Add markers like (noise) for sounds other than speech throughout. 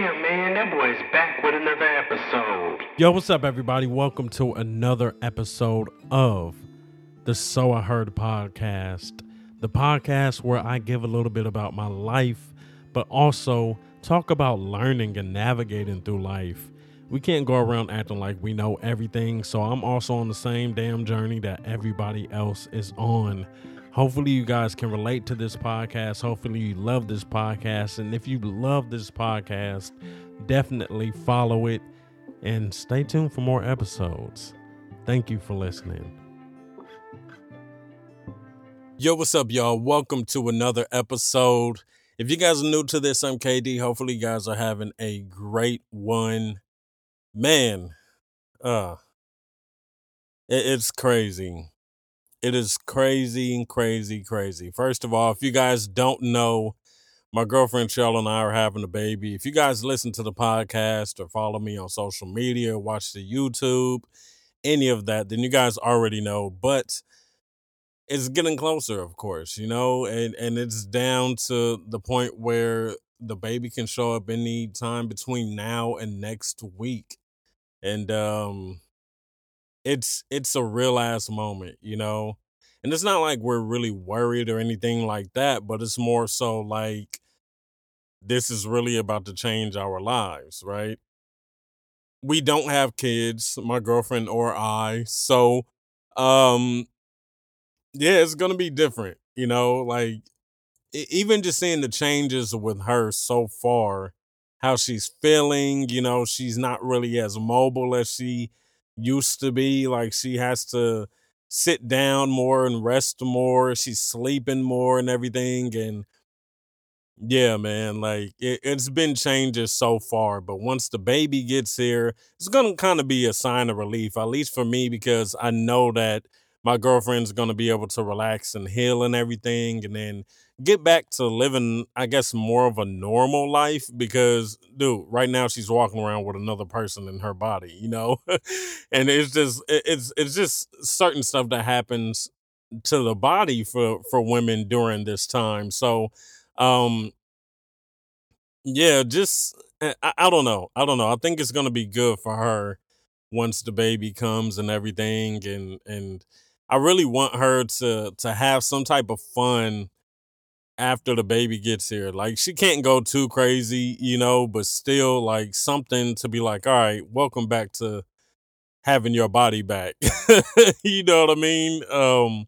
Man, that back with another episode. Yo, what's up, everybody? Welcome to another episode of the So I Heard podcast, the podcast where I give a little bit about my life, but also talk about learning and navigating through life. We can't go around acting like we know everything, so I'm also on the same damn journey that everybody else is on. Hopefully, you guys can relate to this podcast. Hopefully, you love this podcast. And if you love this podcast, definitely follow it and stay tuned for more episodes. Thank you for listening. Yo, what's up, y'all? Welcome to another episode. If you guys are new to this, I'm KD. Hopefully, you guys are having a great one. Man, uh, it's crazy it is crazy and crazy, crazy. First of all, if you guys don't know, my girlfriend Cheryl and I are having a baby. If you guys listen to the podcast or follow me on social media, watch the YouTube, any of that, then you guys already know. But it's getting closer, of course, you know, and, and it's down to the point where the baby can show up any time between now and next week. And um it's it's a real ass moment, you know. And it's not like we're really worried or anything like that, but it's more so like this is really about to change our lives, right? We don't have kids, my girlfriend or I. So um yeah, it's going to be different, you know, like even just seeing the changes with her so far, how she's feeling, you know, she's not really as mobile as she used to be. Like she has to sit down more and rest more. She's sleeping more and everything. And yeah, man, like it, has been changes so far. But once the baby gets here, it's going to kind of be a sign of relief, at least for me, because I know that my girlfriend's to be able to relax and heal and everything. And then get back to living, I guess, more of a normal life because, dude, right now she's walking around with another person in her body, you know, (laughs) and it's just it's it's just certain stuff that happens to the body for for women during this time. So, um, yeah, just eh, I, I don't know, I don't know. I think it's gonna be good for her once the baby comes and everything, and and I really want her to to have some type of fun after the baby gets here. Like she can't go too crazy, you know, but still like something to be like, all right, welcome back to having your body back. (laughs) you know what I mean? Um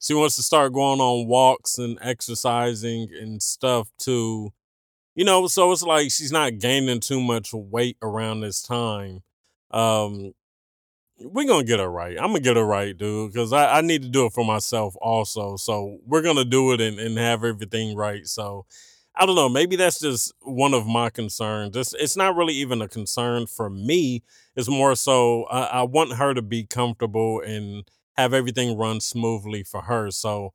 she wants to start going on walks and exercising and stuff too. You know, so it's like she's not gaining too much weight around this time. Um we're gonna get it right. I'm gonna get it right, dude, because I, I need to do it for myself also. So we're gonna do it and, and have everything right. So I don't know. Maybe that's just one of my concerns. It's it's not really even a concern for me. It's more so I, I want her to be comfortable and have everything run smoothly for her. So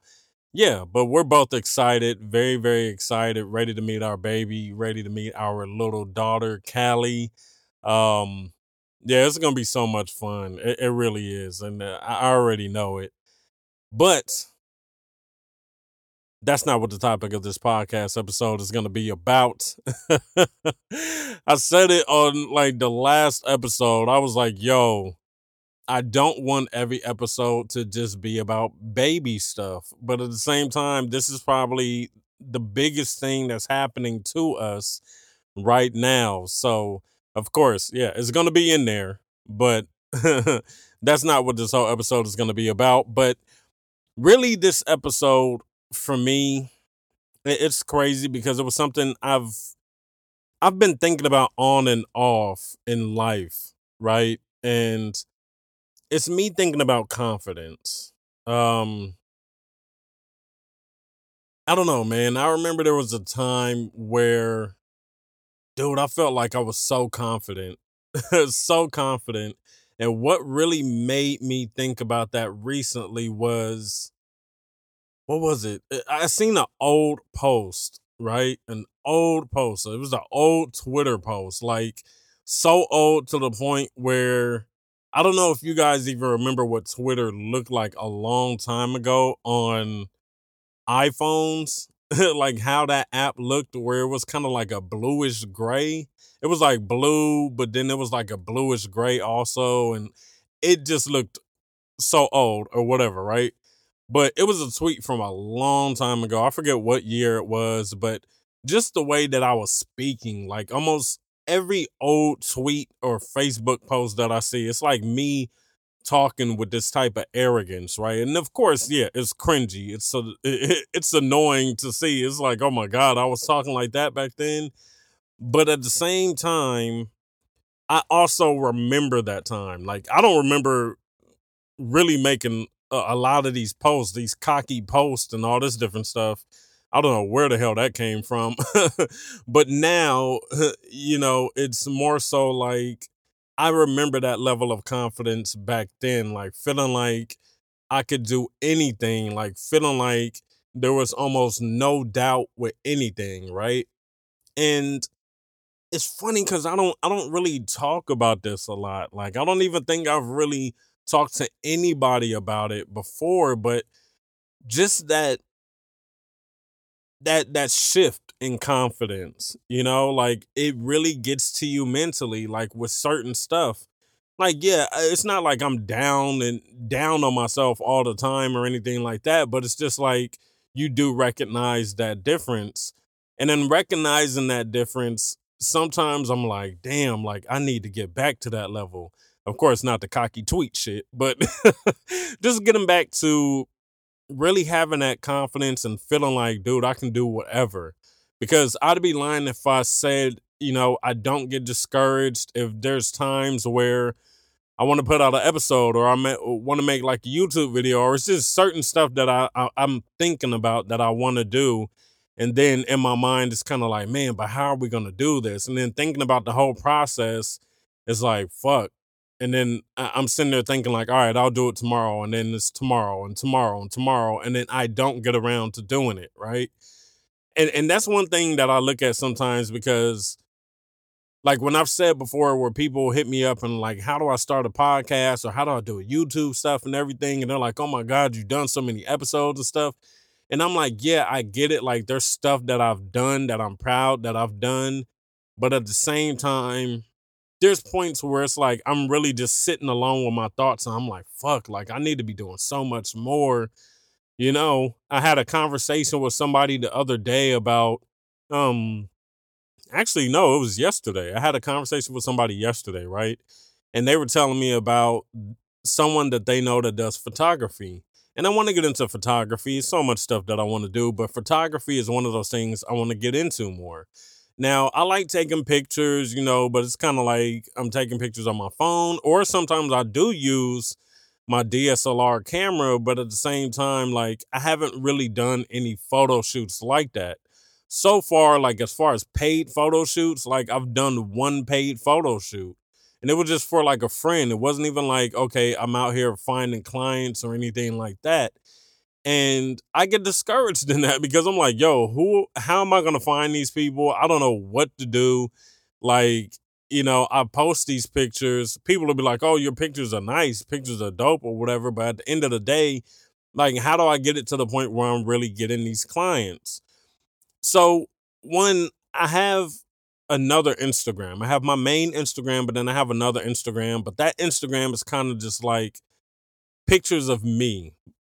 yeah, but we're both excited, very, very excited, ready to meet our baby, ready to meet our little daughter, Callie. Um, yeah, it's gonna be so much fun. It, it really is, and uh, I already know it. But that's not what the topic of this podcast episode is going to be about. (laughs) I said it on like the last episode. I was like, yo, I don't want every episode to just be about baby stuff. But at the same time, this is probably the biggest thing that's happening to us right now. So of course, yeah, it's going to be in there, but (laughs) that's not what this whole episode is going to be about. But really, this episode for me, it's crazy because it was something I've I've been thinking about on and off in life, right? And it's me thinking about confidence. Um I don't know, man. I remember there was a time where dude, I felt like I was so confident, (laughs) so confident. And what really made me think about that recently was, what was it? I seen an old post, right? An old post. It was an old Twitter post, like so old to the point where I don't know if you guys even remember what Twitter looked like a long time ago on iPhones. (laughs) like how that app looked where it was kind of like a bluish gray. It was like blue, but then it was like a bluish gray also. And it just looked so old or whatever, right? But it was a tweet from a long time ago. I forget what year it was, but just the way that I was speaking, like almost every old tweet or Facebook post that I see, it's like me talking with this type of arrogance, right? And of course, yeah, it's cringy. It's so (laughs) it, it's annoying to see. It's like, oh my god, I was talking like that back then. But at the same time, I also remember that time. Like I don't remember really making a, a lot of these posts, these cocky posts and all this different stuff. I don't know where the hell that came from. (laughs) but now, (laughs) you know, it's more so like I remember that level of confidence back then, like feeling like I could do anything, like feeling like there was almost no doubt with anything, right? And it's funny because I don't I don't really talk about this a lot. Like I don't even think I've really talked to anybody about it before, but just that that that shift in confidence, you know, like it really gets to you mentally, like with certain stuff. Like, yeah, uh, it's not like I'm down and down on myself all the time or anything like that, but it's just like you do recognize that difference. And then recognizing that difference, sometimes I'm like, damn, like I need to get back to that level. Of course, not the cocky tweet shit, but (laughs) just getting back to really having that confidence and feeling like, dude, I can do whatever. Because I'd be lying if I said, you know, I don't get discouraged if there's times where I want to put out an episode or I want to make like a YouTube video or it's just certain stuff that I, I am thinking about that I want to do. And then in my mind, it's kind of like, man, but how are we going to do this? And then thinking about the whole process, it's like, fuck, and then I'm sitting there thinking like, all right, I'll do it tomorrow, and then it's tomorrow and tomorrow and tomorrow, and then I don't get around to doing it, right? And and that's one thing that I look at sometimes because like when I've said before where people hit me up and like, how do I start a podcast or how do I do a YouTube stuff and everything? And they're like, oh my God, you've done so many episodes and stuff. And I'm like, yeah, I get it. Like there's stuff that I've done that I'm proud that I've done. But at the same time, there's points where it's like I'm really just sitting alone with my thoughts and I'm like, fuck, like I need to be doing so much more. You know, I had a conversation with somebody the other day about um actually no, it was yesterday. I had a conversation with somebody yesterday, right? And they were telling me about someone that they know that does photography. And I want to get into photography. So much stuff that I want to do, but photography is one of those things I want to get into more. Now, I like taking pictures, you know, but it's kind of like I'm taking pictures on my phone, or sometimes I do use my DSLR camera, but at the same time, like I haven't really done any photo shoots like that. So far, like as far as paid photo shoots, like I've done one paid photo shoot. And it was just for like a friend. It wasn't even like, okay, I'm out here finding clients or anything like that. And I get discouraged (laughs) in that because I'm like, yo, who how am I gonna find these people? I don't know what to do. Like, you know, I post these pictures, people will be like, Oh, your pictures are nice, pictures are dope or whatever. But at the end of the day, like, how do I get it to the point where I'm really getting these clients? So one, I have another Instagram. I have my main Instagram, but then I have another Instagram. But that Instagram is kind of just like pictures of me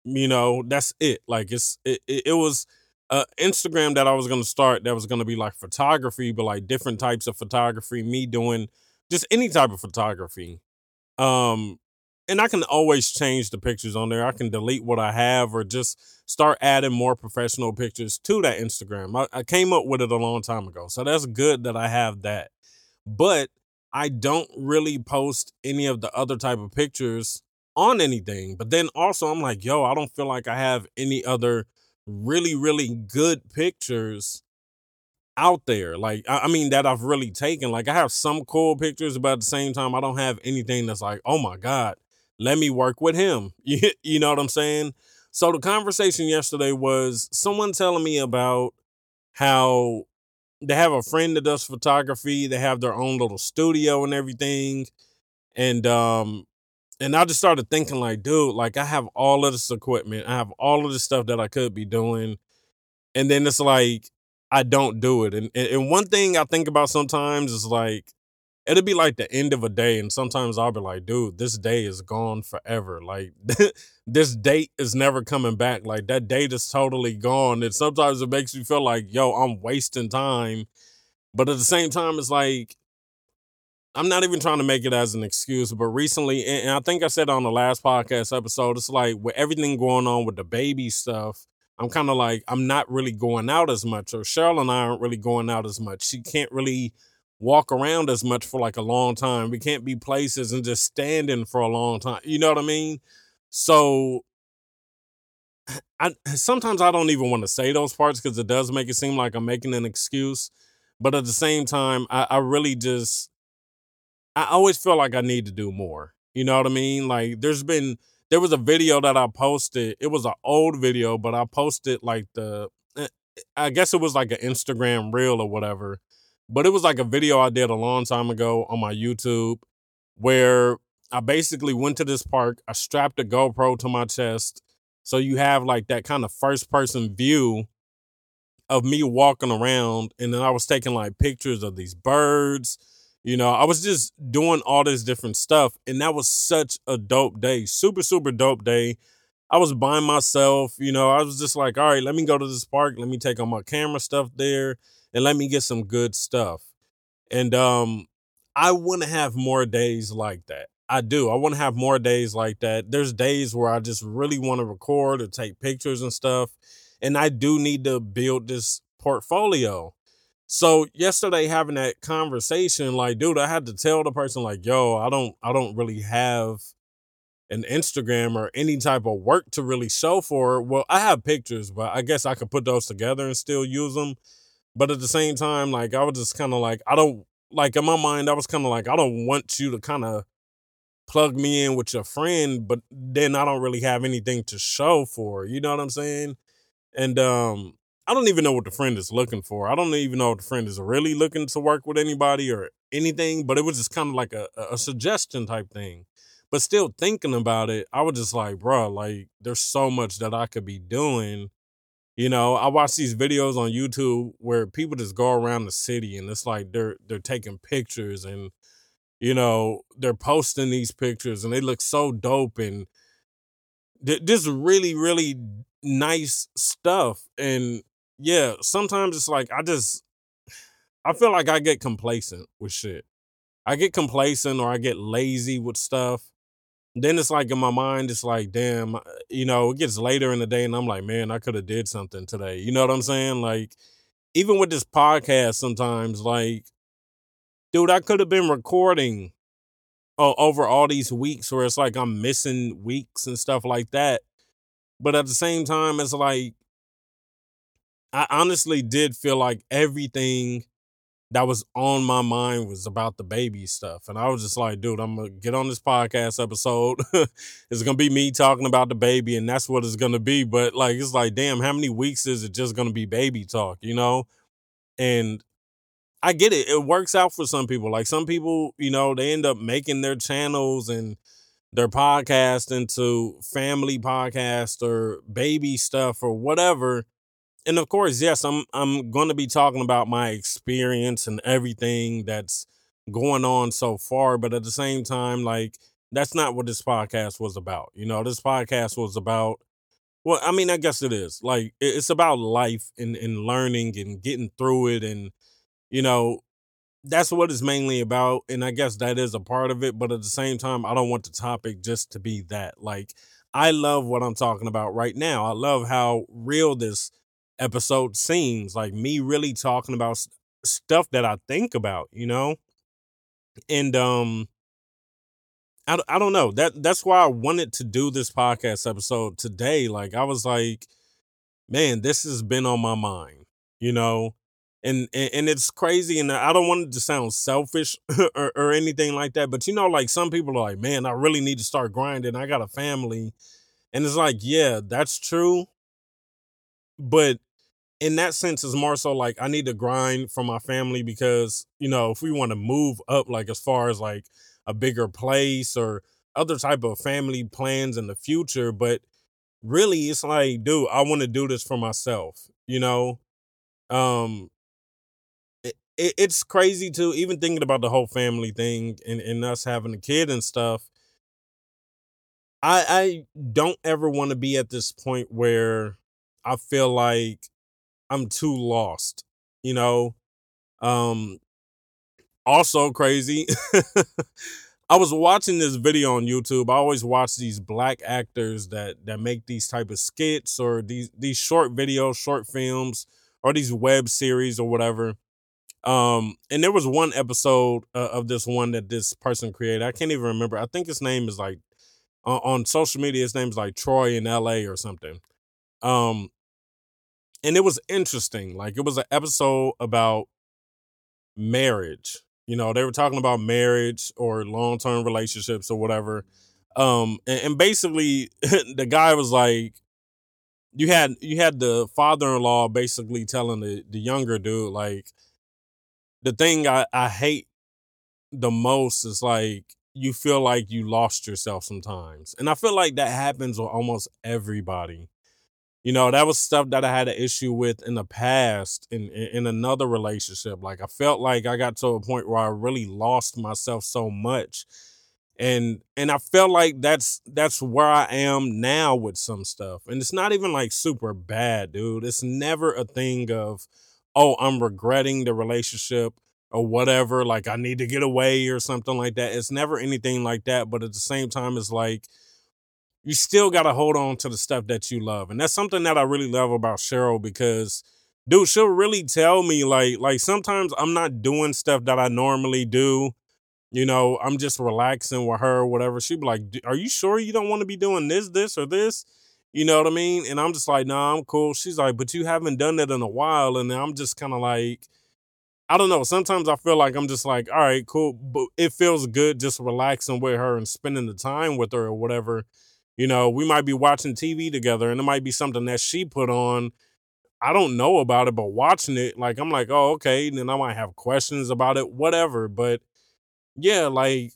you know that's it like it's it, it, was uh instagram that i was going to start that was going to be like photography but like different types of photography me doing just any type of photography um and i can always change the pictures on there i can delete what i have or just start adding more professional pictures to that instagram I, I came up with it a long time ago so that's good that i have that but i don't really post any of the other type of pictures on anything. But then also, I'm like, yo, I don't feel like I have any other really, really good pictures out there. Like, I, mean, that I've really taken. Like, I have some cool pictures, but at the same time, I don't have anything that's like, oh my God, let me work with him. (laughs) You, you know what I'm saying? So the conversation yesterday was someone telling me about how they have a friend that does photography. They have their own little studio and everything. And um, and I just started thinking like, dude, like I have all of this equipment, I have all of this stuff that I could be doing, and then it's like I don't do it. And, and one thing I think about sometimes is like it'll be like the end of a day, and sometimes I'll be like, dude, this day is gone forever. Like (laughs) this date is never coming back. Like that date is totally gone. And sometimes it makes me feel like, yo, I'm wasting time. But at the same time, it's like I'm not even trying to make it as an excuse, but recently, and I think I said on the last podcast episode, it's like with everything going on with the baby stuff, I'm kind of like, I'm not really going out as much, or Cheryl and I aren't really going out as much. She can't really walk around as much for like a long time. We can't be places and just standing for a long time. You know what I mean? So (sighs) I sometimes I don't even want to say those parts because it does make it seem like I'm making an excuse. But at the same time, I, I really just I always feel like I need to do more. You know what I mean? Like there's been there was a video that I posted. It was an old video, but I posted like the eh, I guess it was like an Instagram reel or whatever. But it was like a video I did a long time ago on my YouTube where I basically went to this park, I strapped a GoPro to my chest so you have like that kind of first person view of me walking around and then I was taking like pictures of these birds you know, I was just doing all this different stuff, and that was such a dope day. Super, super dope day. I was by myself, you know, I was just like, all right, let me go to this park, let me take all my camera stuff there, and let me get some good stuff. And um, I want to have more days like that. I do. I want to have more days like that. There's days where I just really want to record or take pictures and stuff. And I do need to build this portfolio. So yesterday having that conversation, like, dude, I had to tell the person, like, yo, I don't I don't really have an Instagram or any type of work to really show for. Well, I have pictures, but I guess I could put those together and still use them. But at the same time, like I was just kind of like, I don't like in my mind, I was kind of like, I don't want you to kind of plug me in with your friend, but then I don't really have anything to show for. You know what I'm saying? And um, I don't even know what the friend is looking for. I don't even know if the friend is really looking to work with anybody or anything, but it was just kind of like a, a suggestion type thing. But still thinking about it, I was just like, bro, like there's so much that I could be doing. You know, I watch these videos on YouTube where people just go around the city and it's like they're they're taking pictures and you know, they're posting these pictures and they look so dope and this really really nice stuff and yeah, sometimes it's like I just I feel like I get complacent with shit. I get complacent or I get lazy with stuff. Then it's like in my mind, it's like, damn, uh, you know, it gets later in the day and I'm like, man, I could have did something today. You know what I'm saying? Like, even with this podcast, sometimes, like, dude, I could have been recording uh, over all these weeks where it's like I'm missing weeks and stuff like that. But at the same time, it's like I honestly did feel like everything that was on my mind was about the baby stuff. And I was just like, dude, I'm gonna get on this podcast episode. (laughs) it's gonna be me talking about the baby, and that's what it's gonna be. But like it's like, damn, how many weeks is it just gonna be baby talk, you know? And I get it. It works out for some people. Like some people, you know, they end up making their channels and their podcast into family podcast or baby stuff or whatever and of course, yes, I'm I'm going to be talking about my experience and everything that's going on so far, but at the same time like that's not what this podcast was about. You know, this podcast was about well, I mean, I guess it is. Like it's about life and and learning and getting through it and you know, that's what it's mainly about and I guess that is a part of it, but at the same time, I don't want the topic just to be that. Like I love what I'm talking about right now. I love how real this episode seems like me really talking about st- stuff that I think about, you know? And um I, I don't know. That that's why I wanted to do this podcast episode today. Like I was like, man, this has been on my mind, you know? And, and, and it's crazy and I don't want it to sound selfish (laughs) or, or anything like that, but you know like some people are like, "Man, I really need to start grinding. I got a family." And it's like, yeah, that's true. But in that sense, it's more so like I need to grind for my family because, you know, if we want to move up, like as far as like a bigger place or other type of family plans in the future, but really it's like, dude, I want to do this for myself. you know. Um it, it, it's crazy too, even thinking about the whole family thing and, and us having a kid and stuff. I I don't ever want to be at this point where I feel like I'm too lost, you know. Um also crazy. (laughs) I was watching this video on YouTube. I always watch these black actors that that make these type of skits or these these short videos, short films, or these web series or whatever. Um, and there was one episode uh, of this one that this person created. I can't even remember. I think his name is like uh, on social media. His name is like Troy in L.A. or something. Um, and it was interesting. Like it was an episode about marriage. You know, they were talking about marriage or long term relationships or whatever. Um, and, and basically, (laughs) the guy was like, you had you had the father in law basically telling the the younger dude like, the thing I I hate the most is like you feel like you lost yourself sometimes, and I feel like that happens with almost everybody. You know, that was stuff that I had an issue with in the past in, in in another relationship. Like I felt like I got to a point where I really lost myself so much. And and I felt like that's that's where I am now with some stuff. And it's not even like super bad, dude. It's never a thing of, oh, I'm regretting the relationship or whatever, like I need to get away or something like that. It's never anything like that, but at the same time it's like you still got to hold on to the stuff that you love. And that's something that I really love about Cheryl because dude, she'll really tell me like like sometimes I'm not doing stuff that I normally do. You know, I'm just relaxing with her or whatever. She'd be like, "Are you sure you don't want to be doing this, this, or this?" You know what I mean? And I'm just like, "Nah, I'm cool." She's like, "But you haven't done that in a while," and I'm just kind of like, I don't know. Sometimes I feel like I'm just like, all right, cool, but it feels good just relaxing with her and spending the time with her or whatever. You know, we might be watching TV together and it might be something that she put on. I don't know about it, but watching it, like, I'm like, oh, okay. And then I might have questions about it, whatever. But yeah, like,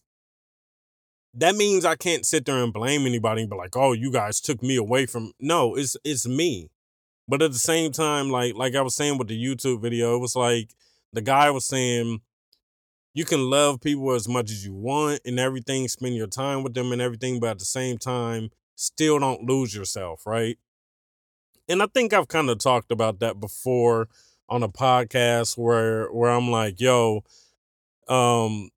that means I can't sit there and blame anybody and be like, oh, you guys took me away from. No, it's it's me. But at the same time, like like I was saying with the YouTube video, it was like the guy was saying you can love people as much as you want and everything, spend your time with them and everything, but at the same time, still don't lose yourself, right? And I think I've kind of talked about that before on a podcast where where I'm like, yo, um,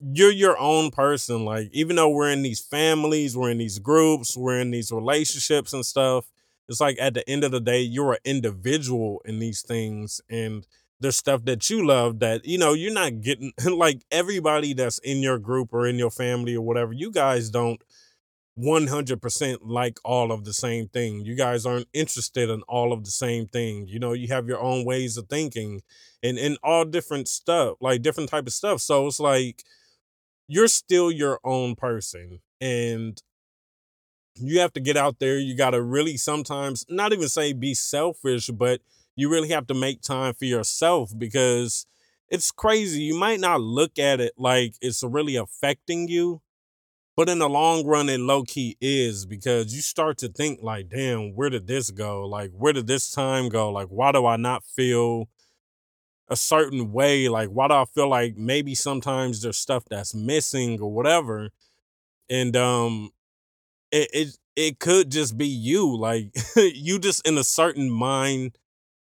you're your own person. Like, even though we're in these families, we're in these groups, we're in these relationships and stuff, it's like at the end of the day, you're an individual in these things. And there's stuff that you love that you know you're not getting (laughs) like everybody that's in your group or in your family or whatever you guys don't 100% like all of the same thing. You guys aren't interested in all of the same thing. You know you have your own ways of thinking and and all different stuff like different type of stuff. So it's like you're still your own person and you have to get out there. You got to really sometimes not even say be selfish but you really have to make time for yourself because it's crazy. You might not look at it like it's really affecting you, but in the long run, it low key is because you start to think, like, damn, where did this go? Like, where did this time go? Like, why do I not feel a certain way? Like, why do I feel like maybe sometimes there's stuff that's missing or whatever? And, um, it, it, it could just be you. Like, (laughs) you just in a certain mind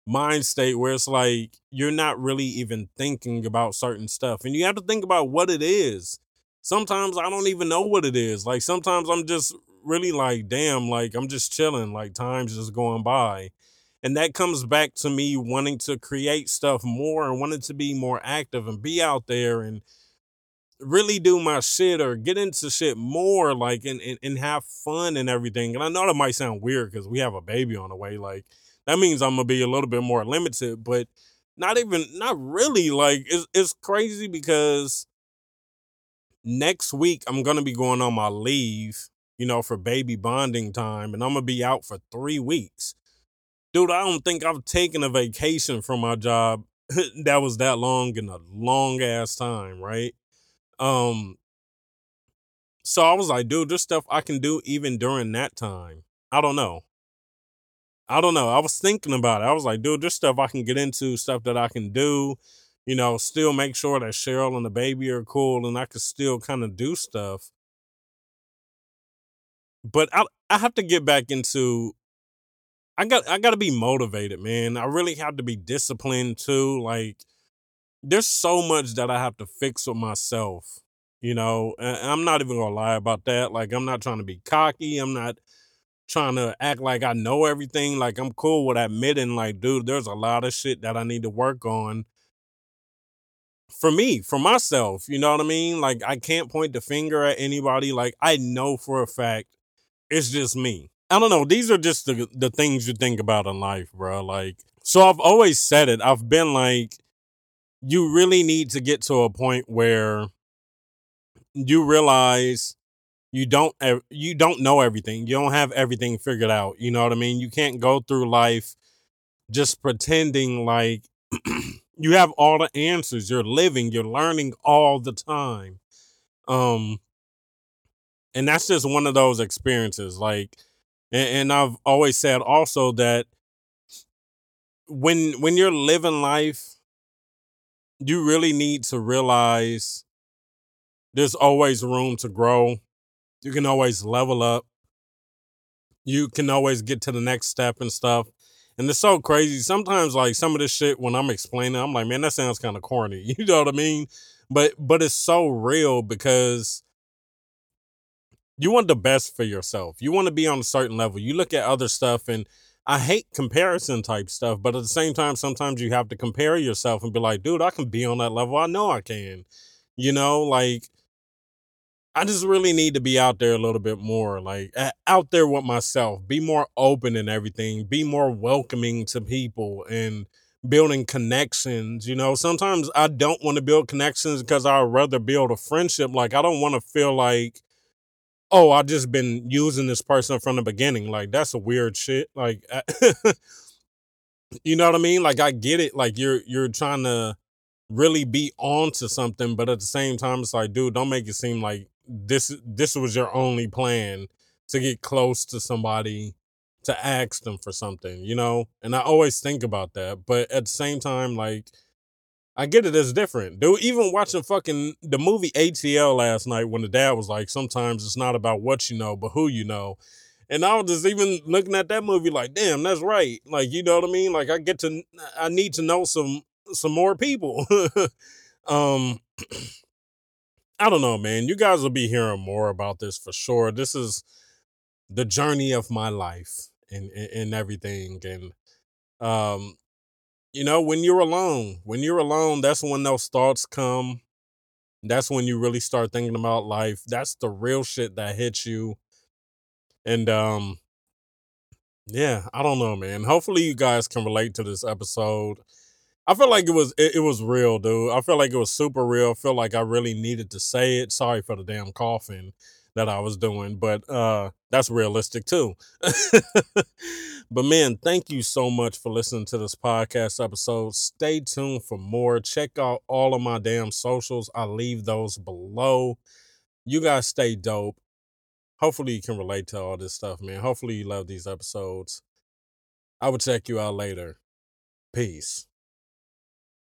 mind state where it's like you're not really even thinking about certain stuff and you have to think about what it is. Sometimes i don't even know what it is. Like sometimes i'm just really like damn like i'm just chilling like time's just going by. And that comes back to me wanting to create stuff more and wanting to be more active and be out there and really do my shit or get into shit more like and, and, and have fun and everything. And i know that might sound weird because we have a baby on the way like that means I'm gonna be a little bit more limited, but not even not really. Like it's it's crazy because next week I'm gonna be going on my leave, you know, for baby bonding time, and I'm gonna be out for three weeks. Dude, I don't think I've taken a vacation from my job (laughs) that was that long in a long ass time, right? Um so I was like, dude, there's stuff I can do even during that time. I don't know. I don't know. I was thinking about it. I was like, dude, there's stuff I can get into, stuff that I can do, you know, still make sure that Cheryl and the baby are cool and I can still kind of do stuff. But I I have to get back into I got I got to be motivated, man. I really have to be disciplined too. Like there's so much that I have to fix with myself, you know. And I'm not even gonna lie about that. Like I'm not trying to be cocky. I'm not trying to act like I know everything. Like I'm cool with admitting, like, dude, there's a lot of shit that I need to work on. For me, for myself, you know what I mean? Like I can't point the finger at anybody. Like I know for a fact it's just me. I don't know. These are just the the things you think about in life, bro. Like, so I've always said it. I've been like, you really need to get to a point where you realize you don't you don't know everything. You don't have everything figured out. You know what I mean? You can't go through life just pretending like (clears throat) you have all the answers. You're living, you're learning all the time. Um and that's just one of those experiences like and, and I've always said also that when when you're living life, you really need to realize there's always room to grow. You can always level up. You can always get to the next step and stuff. And it's so crazy. Sometimes like some of this shit when I'm explaining, I'm like, man, that sounds kind of corny. (laughs) You know what I mean? But but it's so real because you want the best for yourself. You want to be on a certain level. You look at other stuff and I hate comparison type stuff, but at the same time, sometimes you have to compare yourself and be like, dude, I can be on that level. I know I can. You know, like I just really need to be out there a little bit more, like out there with myself, be more open and everything, be more welcoming to people and building connections. You know, sometimes I don't want to build connections because I'd rather build a friendship. Like, I don't want to feel like, oh, I just been using this person from the beginning. Like, that's a weird shit. Like, (laughs) you know what I mean? Like, I get it. Like, you're you're trying to really be onto something, but at the same time, it's like, dude, don't make it seem like this this was your only plan to get close to somebody to ask them for something, you know? And I always think about that. But at the same time, like I get it as different. Dude, even watching fucking the movie ATL last night when the dad was like, sometimes it's not about what you know, but who you know. And I was just even looking at that movie like, damn, that's right. Like, you know what I mean? Like I get to I need to know some some more people. (laughs) um (clears throat) I don't know, man. You guys will be hearing more about this for sure. This is the journey of my life and and, everything. And um, you know, when you're alone, when you're alone, that's when those thoughts come. That's when you really start thinking about life. That's the real shit that hits you. And um, yeah, I don't know, man. Hopefully you guys can relate to this episode. I feel like it was it, it was real, dude. I feel like it was super real. I feel like I really needed to say it. Sorry for the damn coughing that I was doing, but uh that's realistic too. (laughs) but man, thank you so much for listening to this podcast episode. Stay tuned for more. Check out all of my damn socials. I'll leave those below. You guys stay dope. Hopefully you can relate to all this stuff, man. Hopefully you love these episodes. I will check you out later. Peace.